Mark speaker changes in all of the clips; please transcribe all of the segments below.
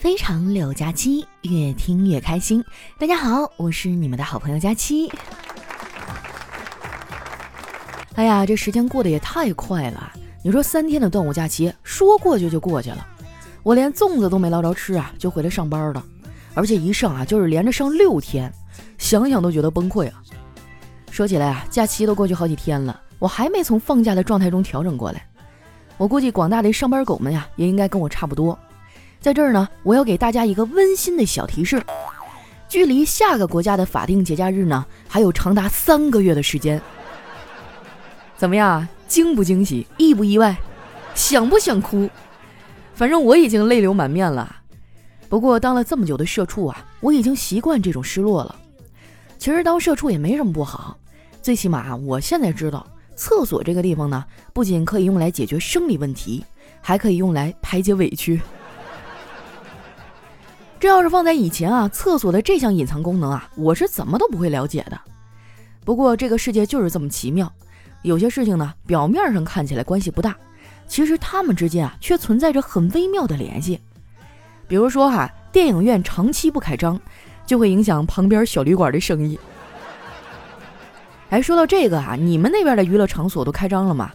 Speaker 1: 非常六加七，越听越开心。大家好，我是你们的好朋友佳期。哎呀，这时间过得也太快了！你说三天的端午假期说过去就过去了，我连粽子都没捞着吃啊，就回来上班了。而且一上啊就是连着上六天，想想都觉得崩溃啊。说起来啊，假期都过去好几天了，我还没从放假的状态中调整过来。我估计广大的上班狗们呀，也应该跟我差不多。在这儿呢，我要给大家一个温馨的小提示：距离下个国家的法定节假日呢，还有长达三个月的时间。怎么样，惊不惊喜，意不意外，想不想哭？反正我已经泪流满面了。不过当了这么久的社畜啊，我已经习惯这种失落了。其实当社畜也没什么不好，最起码我现在知道，厕所这个地方呢，不仅可以用来解决生理问题，还可以用来排解委屈。这要是放在以前啊，厕所的这项隐藏功能啊，我是怎么都不会了解的。不过这个世界就是这么奇妙，有些事情呢，表面上看起来关系不大，其实他们之间啊，却存在着很微妙的联系。比如说哈，电影院长期不开张，就会影响旁边小旅馆的生意。哎，说到这个啊，你们那边的娱乐场所都开张了吗？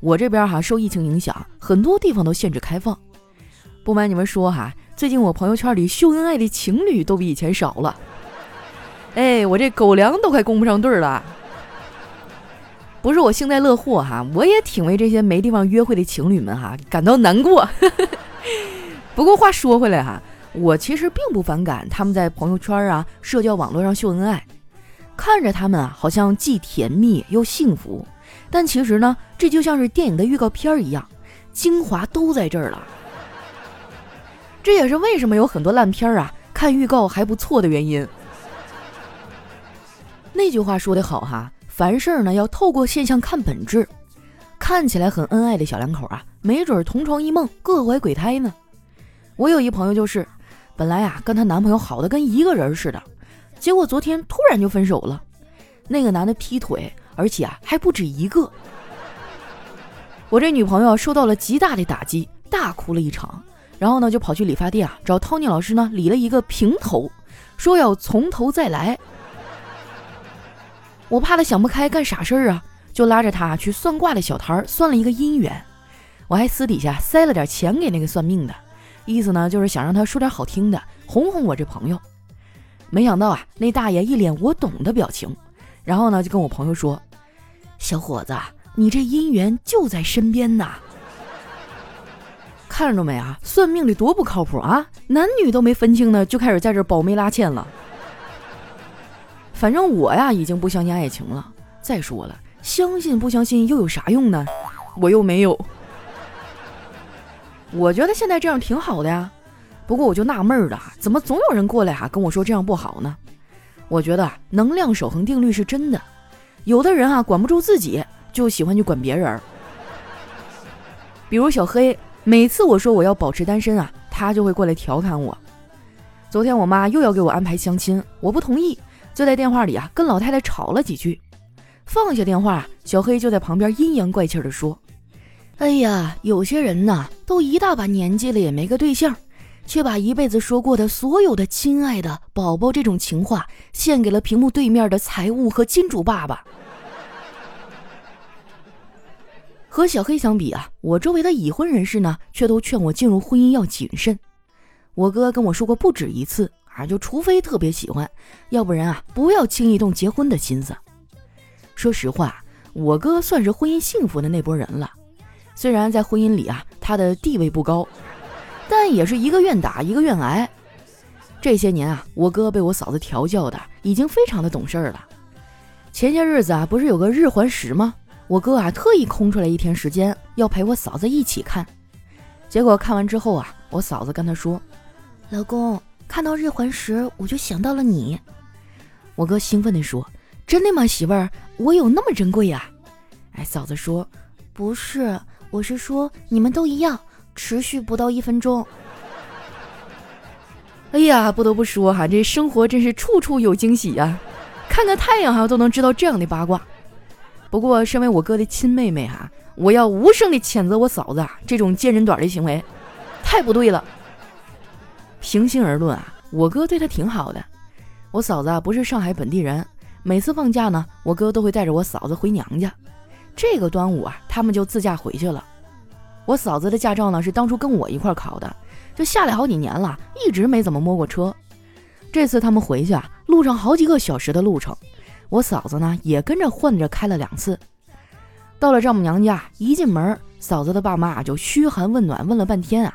Speaker 1: 我这边哈，受疫情影响，很多地方都限制开放。不瞒你们说哈。最近我朋友圈里秀恩爱的情侣都比以前少了，哎，我这狗粮都快供不上对儿了。不是我幸灾乐祸哈，我也挺为这些没地方约会的情侣们哈感到难过。不过话说回来哈，我其实并不反感他们在朋友圈啊、社交网络上秀恩爱，看着他们啊好像既甜蜜又幸福，但其实呢，这就像是电影的预告片一样，精华都在这儿了。这也是为什么有很多烂片儿啊，看预告还不错的原因。那句话说得好哈，凡事呢要透过现象看本质。看起来很恩爱的小两口啊，没准同床异梦，各怀鬼胎呢。我有一朋友就是，本来啊跟她男朋友好的跟一个人似的，结果昨天突然就分手了。那个男的劈腿，而且啊还不止一个。我这女朋友受到了极大的打击，大哭了一场。然后呢，就跑去理发店啊，找 Tony 老师呢理了一个平头，说要从头再来。我怕他想不开干傻事儿啊，就拉着他去算卦的小摊儿算了一个姻缘。我还私底下塞了点钱给那个算命的，意思呢就是想让他说点好听的，哄哄我这朋友。没想到啊，那大爷一脸我懂的表情，然后呢就跟我朋友说：“小伙子，你这姻缘就在身边呐。”看着没啊？算命的多不靠谱啊！男女都没分清呢，就开始在这儿保媒拉纤了。反正我呀，已经不相信爱情了。再说了，相信不相信又有啥用呢？我又没有。我觉得现在这样挺好的呀。不过我就纳闷了，怎么总有人过来哈跟我说这样不好呢？我觉得能量守恒定律是真的。有的人啊管不住自己，就喜欢去管别人。比如小黑。每次我说我要保持单身啊，他就会过来调侃我。昨天我妈又要给我安排相亲，我不同意，就在电话里啊跟老太太吵了几句。放下电话，小黑就在旁边阴阳怪气的说：“哎呀，有些人呐，都一大把年纪了也没个对象，却把一辈子说过的所有的亲爱的宝宝这种情话献给了屏幕对面的财务和金主爸爸。”和小黑相比啊，我周围的已婚人士呢，却都劝我进入婚姻要谨慎。我哥跟我说过不止一次啊，就除非特别喜欢，要不然啊，不要轻易动结婚的心思。说实话，我哥算是婚姻幸福的那波人了。虽然在婚姻里啊，他的地位不高，但也是一个愿打一个愿挨。这些年啊，我哥被我嫂子调教的已经非常的懂事儿了。前些日子啊，不是有个日环食吗？我哥啊，特意空出来一天时间，要陪我嫂子一起看。结果看完之后啊，我嫂子跟他说：“老公，看到日环食，我就想到了你。”我哥兴奋地说：“真的吗，媳妇儿？我有那么珍贵呀？”哎，嫂子说：“不是，我是说你们都一样，持续不到一分钟。”哎呀，不得不说哈，这生活真是处处有惊喜呀！看看太阳哈，都能知道这样的八卦。不过，身为我哥的亲妹妹哈，我要无声的谴责我嫂子啊这种贱人短的行为，太不对了。平心而论啊，我哥对她挺好的。我嫂子啊不是上海本地人，每次放假呢，我哥都会带着我嫂子回娘家。这个端午啊，他们就自驾回去了。我嫂子的驾照呢是当初跟我一块考的，就下来好几年了，一直没怎么摸过车。这次他们回去啊，路上好几个小时的路程，我嫂子呢也跟着换着开了两次。到了丈母娘家，一进门，嫂子的爸妈就嘘寒问暖，问了半天啊，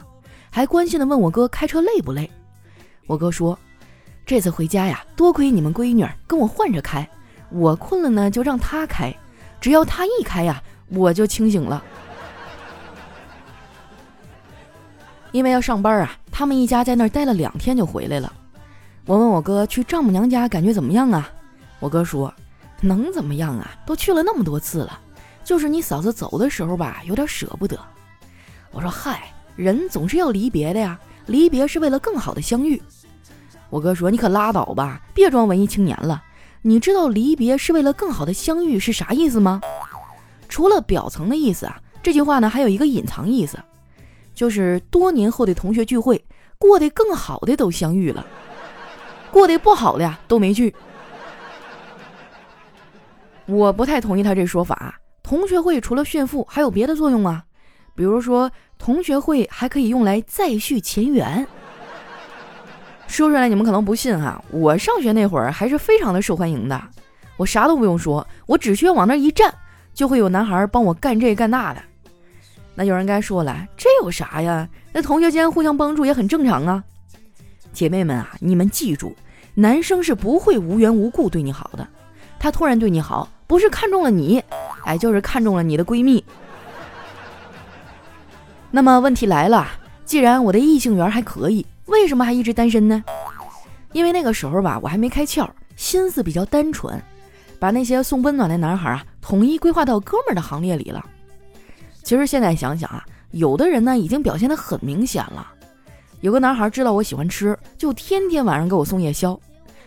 Speaker 1: 还关心的问我哥开车累不累。我哥说。这次回家呀，多亏你们闺女跟我换着开，我困了呢就让她开，只要她一开呀，我就清醒了。因为要上班啊，他们一家在那儿待了两天就回来了。我问我哥去丈母娘家感觉怎么样啊？我哥说能怎么样啊？都去了那么多次了，就是你嫂子走的时候吧，有点舍不得。我说嗨，人总是要离别的呀，离别是为了更好的相遇。我哥说：“你可拉倒吧，别装文艺青年了。你知道离别是为了更好的相遇是啥意思吗？除了表层的意思啊，这句话呢还有一个隐藏意思，就是多年后的同学聚会，过得更好的都相遇了，过得不好的呀都没聚。我不太同意他这说法。同学会除了炫富，还有别的作用吗？比如说，同学会还可以用来再续前缘。”说出来你们可能不信哈，我上学那会儿还是非常的受欢迎的，我啥都不用说，我只需要往那一站，就会有男孩帮我干这干那的。那有人该说了，这有啥呀？那同学间互相帮助也很正常啊。姐妹们啊，你们记住，男生是不会无缘无故对你好的，他突然对你好，不是看中了你，哎，就是看中了你的闺蜜。那么问题来了，既然我的异性缘还可以。为什么还一直单身呢？因为那个时候吧，我还没开窍，心思比较单纯，把那些送温暖的男孩啊，统一规划到哥们儿的行列里了。其实现在想想啊，有的人呢已经表现得很明显了。有个男孩知道我喜欢吃，就天天晚上给我送夜宵。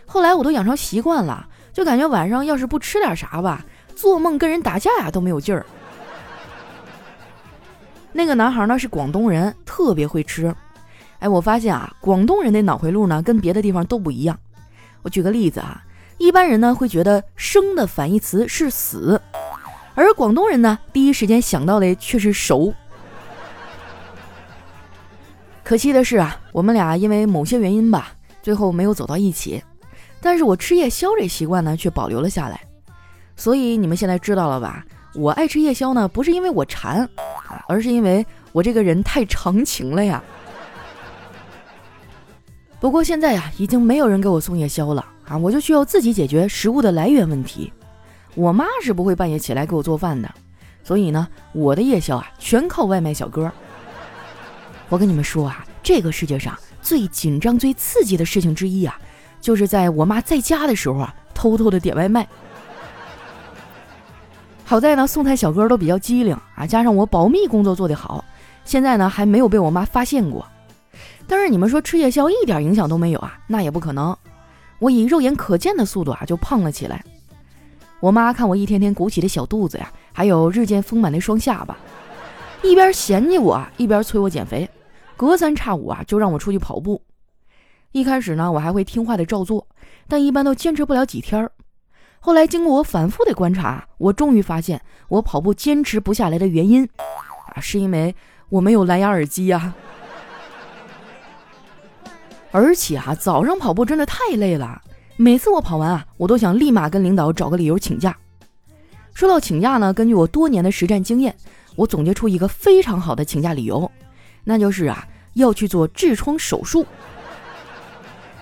Speaker 1: 后来我都养成习惯了，就感觉晚上要是不吃点啥吧，做梦跟人打架呀都没有劲儿。那个男孩呢是广东人，特别会吃。哎，我发现啊，广东人的脑回路呢跟别的地方都不一样。我举个例子啊，一般人呢会觉得生的反义词是死，而广东人呢第一时间想到的却是熟。可惜的是啊，我们俩因为某些原因吧，最后没有走到一起。但是我吃夜宵这习惯呢却保留了下来。所以你们现在知道了吧？我爱吃夜宵呢不是因为我馋，而是因为我这个人太长情了呀。不过现在呀，已经没有人给我送夜宵了啊！我就需要自己解决食物的来源问题。我妈是不会半夜起来给我做饭的，所以呢，我的夜宵啊，全靠外卖小哥。我跟你们说啊，这个世界上最紧张、最刺激的事情之一啊，就是在我妈在家的时候啊，偷偷的点外卖。好在呢，送菜小哥都比较机灵啊，加上我保密工作做得好，现在呢还没有被我妈发现过。但是你们说吃夜宵一点影响都没有啊？那也不可能。我以肉眼可见的速度啊就胖了起来。我妈看我一天天鼓起的小肚子呀，还有日渐丰满的双下巴，一边嫌弃我，一边催我减肥，隔三差五啊就让我出去跑步。一开始呢，我还会听话的照做，但一般都坚持不了几天儿。后来经过我反复的观察，我终于发现我跑步坚持不下来的原因啊，是因为我没有蓝牙耳机呀。而且啊，早上跑步真的太累了。每次我跑完啊，我都想立马跟领导找个理由请假。说到请假呢，根据我多年的实战经验，我总结出一个非常好的请假理由，那就是啊，要去做痔疮手术。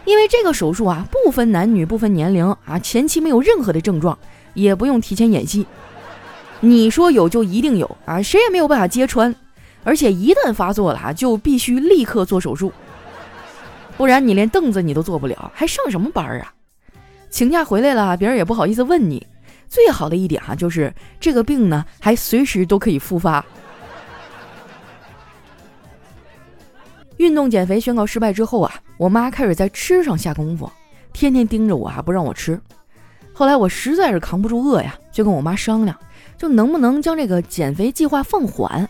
Speaker 1: 因为这个手术啊，不分男女，不分年龄啊，前期没有任何的症状，也不用提前演戏。你说有就一定有啊，谁也没有办法揭穿。而且一旦发作了啊，就必须立刻做手术。不然你连凳子你都坐不了，还上什么班啊？请假回来了，别人也不好意思问你。最好的一点哈，就是这个病呢，还随时都可以复发。运动减肥宣告失败之后啊，我妈开始在吃上下功夫，天天盯着我啊，不让我吃。后来我实在是扛不住饿呀，就跟我妈商量，就能不能将这个减肥计划放缓。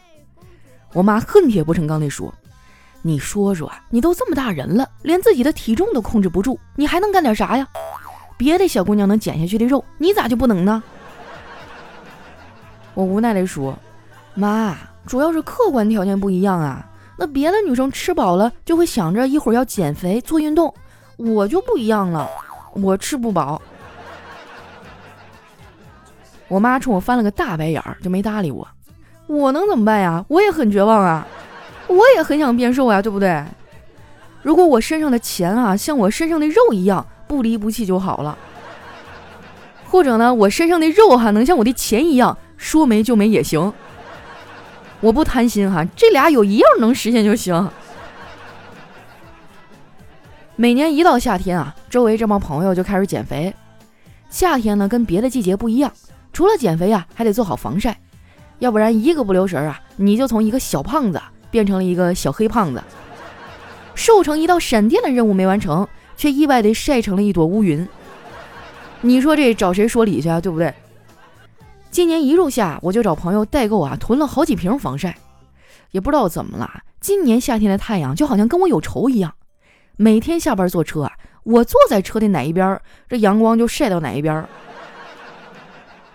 Speaker 1: 我妈恨铁不成钢地说。你说说，你都这么大人了，连自己的体重都控制不住，你还能干点啥呀？别的小姑娘能减下去的肉，你咋就不能呢？”我无奈地说：“妈，主要是客观条件不一样啊。那别的女生吃饱了就会想着一会儿要减肥做运动，我就不一样了，我吃不饱。”我妈冲我翻了个大白眼儿，就没搭理我。我能怎么办呀？我也很绝望啊，我也很想变瘦呀，对不对？如果我身上的钱啊，像我身上的肉一样不离不弃就好了。或者呢，我身上的肉哈能像我的钱一样说没就没也行。我不贪心哈，这俩有一样能实现就行。每年一到夏天啊，周围这帮朋友就开始减肥。夏天呢，跟别的季节不一样。除了减肥啊，还得做好防晒，要不然一个不留神啊，你就从一个小胖子变成了一个小黑胖子，瘦成一道闪电的任务没完成，却意外的晒成了一朵乌云。你说这找谁说理去啊？对不对？今年一入夏，我就找朋友代购啊，囤了好几瓶防晒，也不知道怎么了，今年夏天的太阳就好像跟我有仇一样，每天下班坐车啊，我坐在车的哪一边，这阳光就晒到哪一边。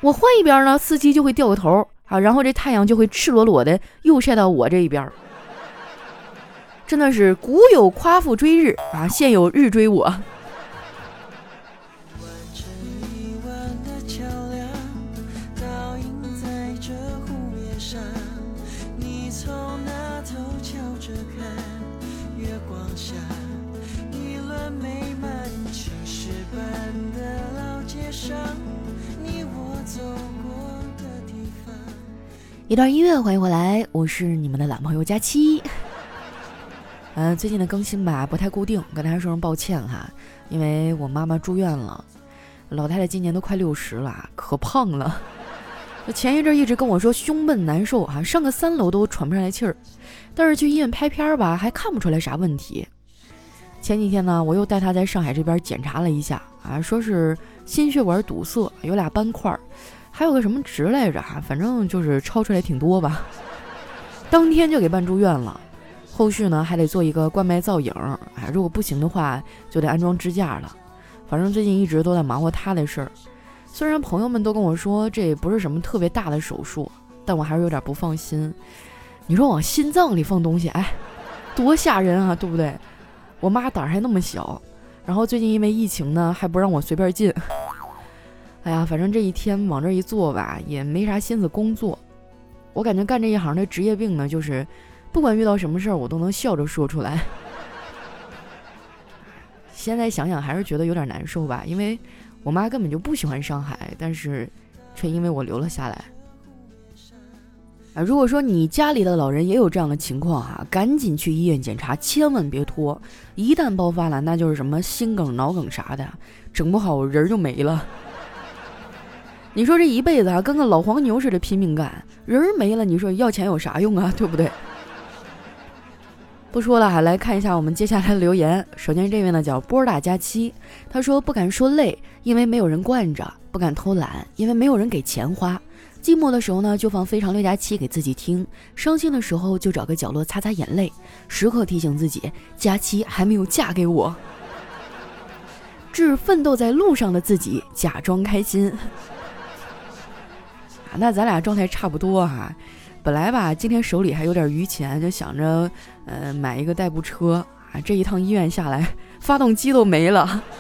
Speaker 1: 我换一边呢，司机就会掉个头啊，然后这太阳就会赤裸裸的又晒到我这一边。真的是古有夸父追日啊，现有日追我。一段音乐，欢迎回来，我是你们的懒朋友佳期。嗯，最近的更新吧不太固定，跟大家说声抱歉哈，因为我妈妈住院了，老太太今年都快六十了，可胖了。前一阵一直跟我说胸闷难受啊，上个三楼都喘不上来气儿，但是去医院拍片儿吧，还看不出来啥问题。前几天呢，我又带她在上海这边检查了一下啊，说是心血管堵塞，有俩斑块儿。还有个什么值来着哈，反正就是超出来挺多吧。当天就给办住院了，后续呢还得做一个冠脉造影，哎，如果不行的话就得安装支架了。反正最近一直都在忙活他的事儿。虽然朋友们都跟我说这也不是什么特别大的手术，但我还是有点不放心。你说往心脏里放东西，哎，多吓人啊，对不对？我妈胆儿还那么小，然后最近因为疫情呢，还不让我随便进。哎呀，反正这一天往这一坐吧，也没啥心思工作。我感觉干这一行的职业病呢，就是不管遇到什么事儿，我都能笑着说出来。现在想想还是觉得有点难受吧，因为我妈根本就不喜欢上海，但是却因为我留了下来。啊，如果说你家里的老人也有这样的情况哈，赶紧去医院检查，千万别拖。一旦爆发了，那就是什么心梗、脑梗啥的，整不好人就没了。你说这一辈子啊，跟个老黄牛似的拼命干，人没了，你说要钱有啥用啊？对不对？不说了哈，来看一下我们接下来的留言。首先这位呢叫波大佳期，他说不敢说累，因为没有人惯着；不敢偷懒，因为没有人给钱花。寂寞的时候呢，就放《非常六加七》给自己听；伤心的时候就找个角落擦擦眼泪，时刻提醒自己，佳期还没有嫁给我。致奋斗在路上的自己，假装开心。那咱俩状态差不多哈，本来吧，今天手里还有点余钱，就想着，呃，买一个代步车啊。这一趟医院下来，发动机都没了。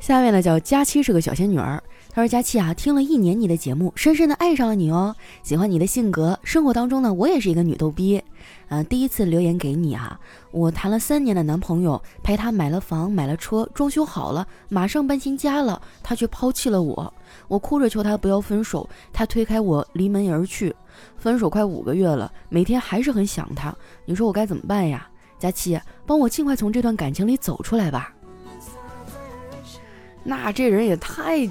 Speaker 1: 下面呢，叫佳期是个小仙女儿。他说：“佳期啊，听了一年你的节目，深深的爱上了你哦，喜欢你的性格。生活当中呢，我也是一个女逗逼。啊，第一次留言给你啊，我谈了三年的男朋友，陪他买了房，买了车，装修好了，马上搬新家了，他却抛弃了我。我哭着求他不要分手，他推开我，离门而去。分手快五个月了，每天还是很想他。你说我该怎么办呀？佳期，帮我尽快从这段感情里走出来吧。那这人也太……”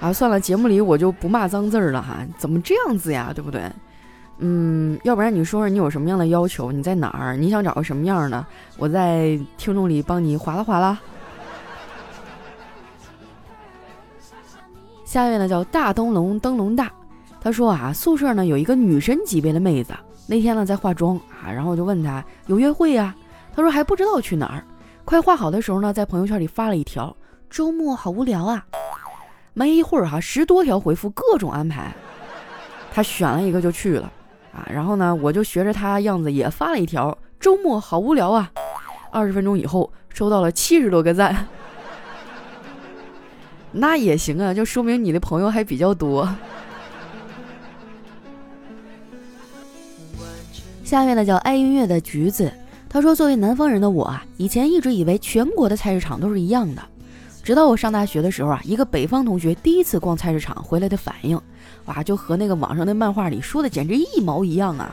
Speaker 1: 啊，算了，节目里我就不骂脏字儿了哈。怎么这样子呀，对不对？嗯，要不然你说说你有什么样的要求？你在哪儿？你想找个什么样的？我在听众里帮你划拉划拉。下一位呢叫大灯笼灯笼大，他说啊，宿舍呢有一个女神级别的妹子，那天呢在化妆啊，然后我就问他有约会呀？他说还不知道去哪儿。快化好的时候呢，在朋友圈里发了一条：周末好无聊啊。没一会儿哈，十多条回复，各种安排。他选了一个就去了啊。然后呢，我就学着他样子也发了一条：周末好无聊啊。二十分钟以后，收到了七十多个赞。那也行啊，就说明你的朋友还比较多。下面呢叫爱音乐的橘子，他说：“作为南方人的我啊，以前一直以为全国的菜市场都是一样的，直到我上大学的时候啊，一个北方同学第一次逛菜市场回来的反应，哇，就和那个网上的漫画里说的简直一毛一样啊！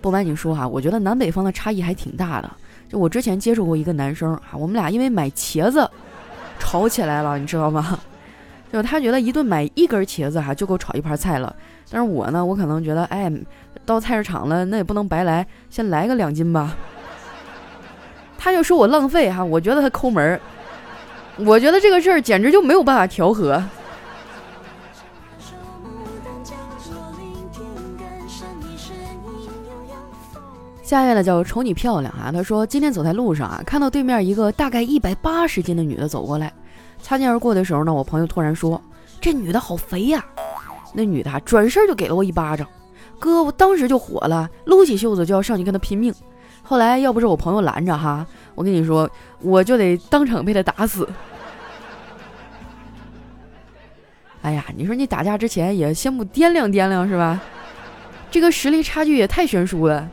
Speaker 1: 不瞒你说哈，我觉得南北方的差异还挺大的。就我之前接触过一个男生啊，我们俩因为买茄子吵起来了，你知道吗？就他觉得一顿买一根茄子哈就够炒一盘菜了。”但是我呢，我可能觉得，哎，到菜市场了，那也不能白来，先来个两斤吧。他就说我浪费哈，我觉得他抠门儿，我觉得这个事儿简直就没有办法调和。下面呢叫瞅你漂亮啊，他说今天走在路上啊，看到对面一个大概一百八十斤的女的走过来，擦肩而过的时候呢，我朋友突然说，这女的好肥呀。那女的转身就给了我一巴掌，哥，我当时就火了，撸起袖子就要上去跟她拼命。后来要不是我朋友拦着哈，我跟你说，我就得当场被他打死。哎呀，你说你打架之前也先不掂量掂量是吧？这个实力差距也太悬殊了。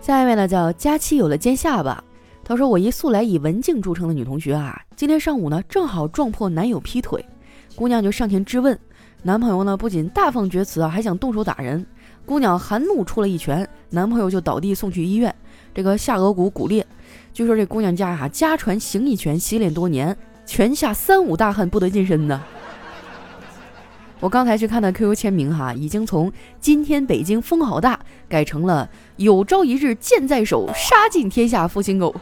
Speaker 1: 下一位呢，叫佳期有了尖下巴。他说：“我一素来以文静著称的女同学啊，今天上午呢正好撞破男友劈腿，姑娘就上前质问，男朋友呢不仅大放厥词啊，还想动手打人。姑娘含怒出了一拳，男朋友就倒地送去医院，这个下颌骨骨裂。据说这姑娘家啊家传形意拳，习练多年，拳下三五大汉不得近身呢。我刚才去看的 QQ 签名哈，已经从今天北京风好大改成了有朝一日剑在手，杀尽天下负心狗。”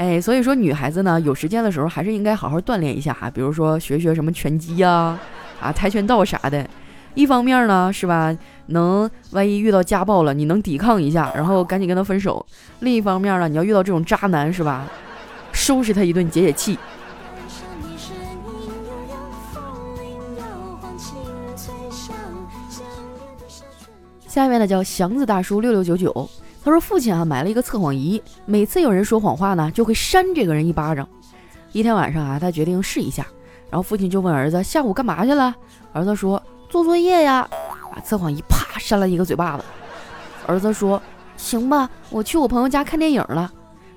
Speaker 1: 哎，所以说女孩子呢，有时间的时候还是应该好好锻炼一下哈，比如说学学什么拳击呀，啊跆拳道啥的。一方面呢，是吧，能万一遇到家暴了，你能抵抗一下，然后赶紧跟他分手；另一方面呢，你要遇到这种渣男，是吧，收拾他一顿解解气。下面呢叫祥子大叔六六九九。他说：“父亲啊，买了一个测谎仪，每次有人说谎话呢，就会扇这个人一巴掌。一天晚上啊，他决定试一下，然后父亲就问儿子：下午干嘛去了？儿子说：做作业呀。把测谎仪啪扇了一个嘴巴子。儿子说：行吧，我去我朋友家看电影了。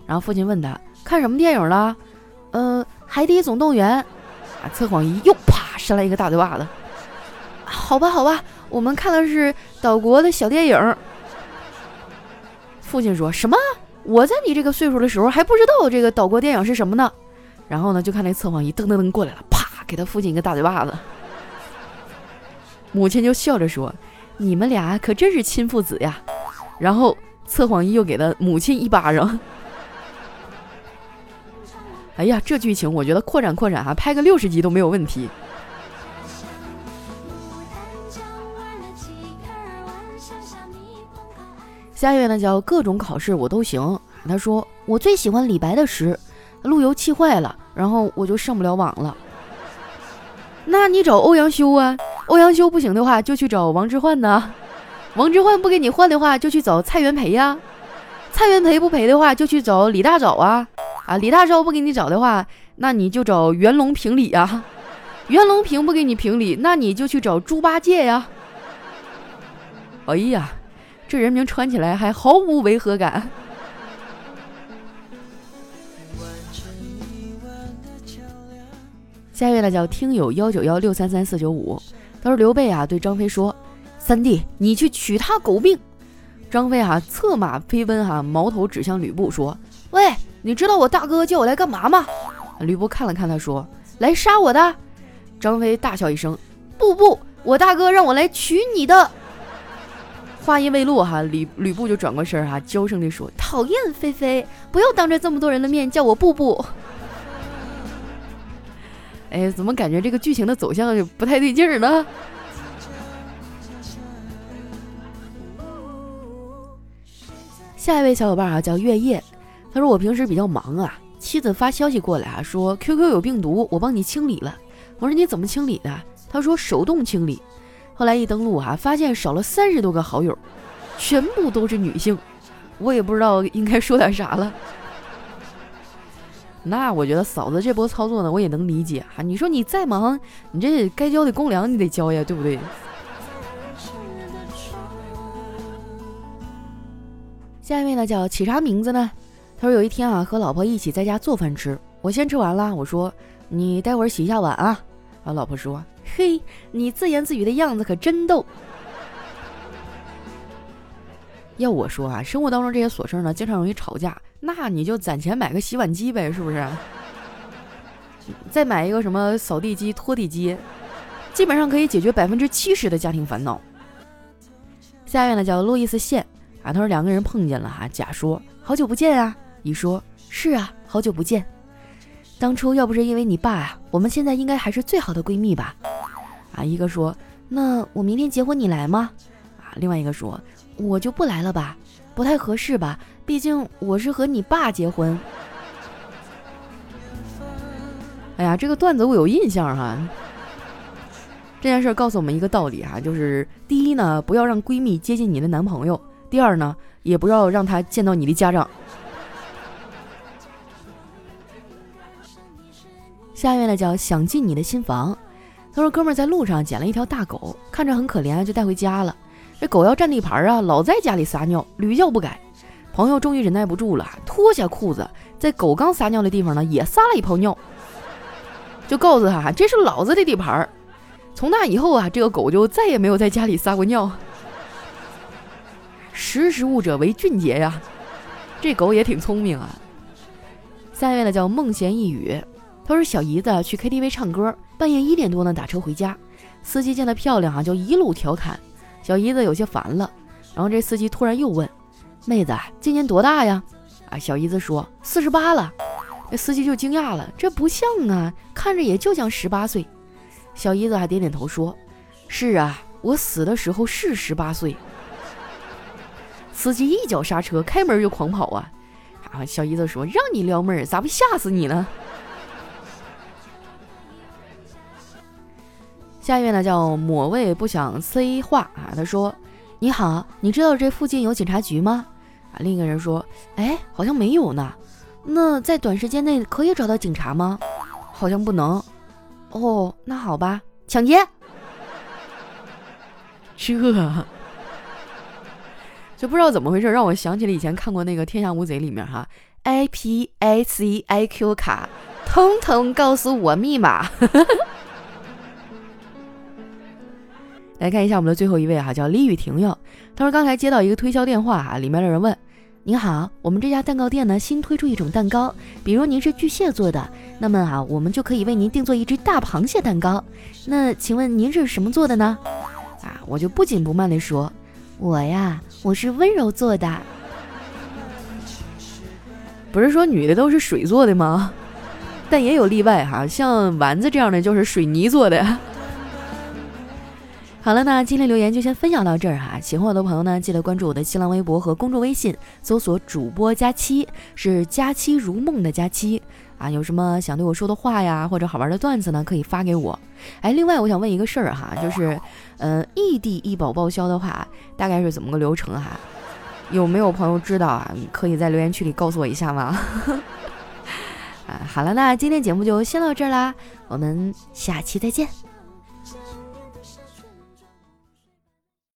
Speaker 1: 然后父亲问他：看什么电影了？呃，海底总动员。把测谎仪又啪扇了一个大嘴巴子。好吧，好吧，我们看的是岛国的小电影。”父亲说什么？我在你这个岁数的时候还不知道这个岛国电影是什么呢？然后呢，就看那测谎仪噔噔噔过来了，啪，给他父亲一个大嘴巴子。母亲就笑着说：“你们俩可真是亲父子呀。”然后测谎仪又给了母亲一巴掌。哎呀，这剧情我觉得扩展扩展哈，拍个六十集都没有问题。下一位呢叫各种考试我都行。他说我最喜欢李白的诗，路由器坏了，然后我就上不了网了。那你找欧阳修啊，欧阳修不行的话就去找王之涣呐，王之涣不给你换的话就去找蔡元培呀，蔡元培不赔的话就去找李大钊啊，啊李大钊不给你找的话，那你就找袁隆评理啊，袁隆平不给你评理，那你就去找猪八戒呀。哎呀。这人名穿起来还毫无违和感。下一位呢叫听友幺九幺六三三四九五，他说刘备啊对张飞说：“三弟，你去取他狗命。”张飞啊策马飞奔哈，矛头指向吕布说：“喂，你知道我大哥叫我来干嘛吗？”吕布看了看他说：“来杀我的。”张飞大笑一声：“不不，我大哥让我来取你的。”话音未落哈，吕吕布就转过身哈，娇声地说：“讨厌，菲菲，不要当着这么多人的面叫我布布。”哎，怎么感觉这个剧情的走向就不太对劲儿呢？下一位小伙伴啊，叫月夜，他说我平时比较忙啊，妻子发消息过来啊，说 QQ 有病毒，我帮你清理了。我说你怎么清理的？他说手动清理。后来一登录啊，发现少了三十多个好友，全部都是女性，我也不知道应该说点啥了。那我觉得嫂子这波操作呢，我也能理解哈。你说你再忙，你这该交的公粮你得交呀，对不对？下一位呢叫起啥名字呢？他说有一天啊，和老婆一起在家做饭吃，我先吃完了，我说你待会儿洗一下碗啊。啊，老婆说。嘿，你自言自语的样子可真逗。要我说啊，生活当中这些琐事呢，经常容易吵架，那你就攒钱买个洗碗机呗，是不是？再买一个什么扫地机、拖地机，基本上可以解决百分之七十的家庭烦恼。下面呢叫路易斯线啊，他说两个人碰见了哈，甲说好久不见啊，乙说是啊，好久不见。当初要不是因为你爸啊，我们现在应该还是最好的闺蜜吧？啊，一个说，那我明天结婚你来吗？啊，另外一个说，我就不来了吧，不太合适吧，毕竟我是和你爸结婚。哎呀，这个段子我有印象哈。这件事告诉我们一个道理哈，就是第一呢，不要让闺蜜接近你的男朋友；第二呢，也不要让她见到你的家长。下一位呢叫想进你的新房。他说：“哥们儿在路上捡了一条大狗，看着很可怜，就带回家了。这狗要占地盘啊，老在家里撒尿，屡教不改。朋友终于忍耐不住了，脱下裤子，在狗刚撒尿的地方呢，也撒了一泡尿，就告诉他这是老子的地盘。从那以后啊，这个狗就再也没有在家里撒过尿。识时务者为俊杰呀，这狗也挺聪明啊。下一位呢叫梦闲一语。”他说：“小姨子去 KTV 唱歌，半夜一点多呢，打车回家。司机见她漂亮啊，就一路调侃。小姨子有些烦了。然后这司机突然又问：‘妹子，今年多大呀？’啊，小姨子说：‘四十八了。’这司机就惊讶了，这不像啊，看着也就像十八岁。小姨子还点点头说：‘是啊，我死的时候是十八岁。’司机一脚刹车，开门就狂跑啊！啊，小姨子说：‘让你撩妹儿，咋不吓死你呢？’”下一位呢叫某位不想 say 话啊，他说：“你好，你知道这附近有警察局吗？”啊，另一个人说：“哎，好像没有呢。那在短时间内可以找到警察吗？好像不能。哦，那好吧，抢劫。这，就不知道怎么回事，让我想起了以前看过那个《天下无贼》里面哈，I P I C I Q 卡，通通告诉我密码。来看一下我们的最后一位哈，叫李雨婷哟。他说刚才接到一个推销电话哈，里面的人问：“您好，我们这家蛋糕店呢新推出一种蛋糕，比如您是巨蟹座的，那么哈我们就可以为您定做一只大螃蟹蛋糕。那请问您是什么做的呢？”啊，我就不紧不慢地说：“我呀，我是温柔做的。”不是说女的都是水做的吗？但也有例外哈，像丸子这样的就是水泥做的。好了，那今天留言就先分享到这儿哈。喜欢我的朋友呢，记得关注我的新浪微博和公众微信，搜索主播佳期，是佳期如梦的佳期啊。有什么想对我说的话呀，或者好玩的段子呢，可以发给我。哎，另外我想问一个事儿哈，就是，呃，异地医保报销的话，大概是怎么个流程哈？有没有朋友知道啊？可以在留言区里告诉我一下吗？啊，好了，那今天节目就先到这儿啦，我们下期再见。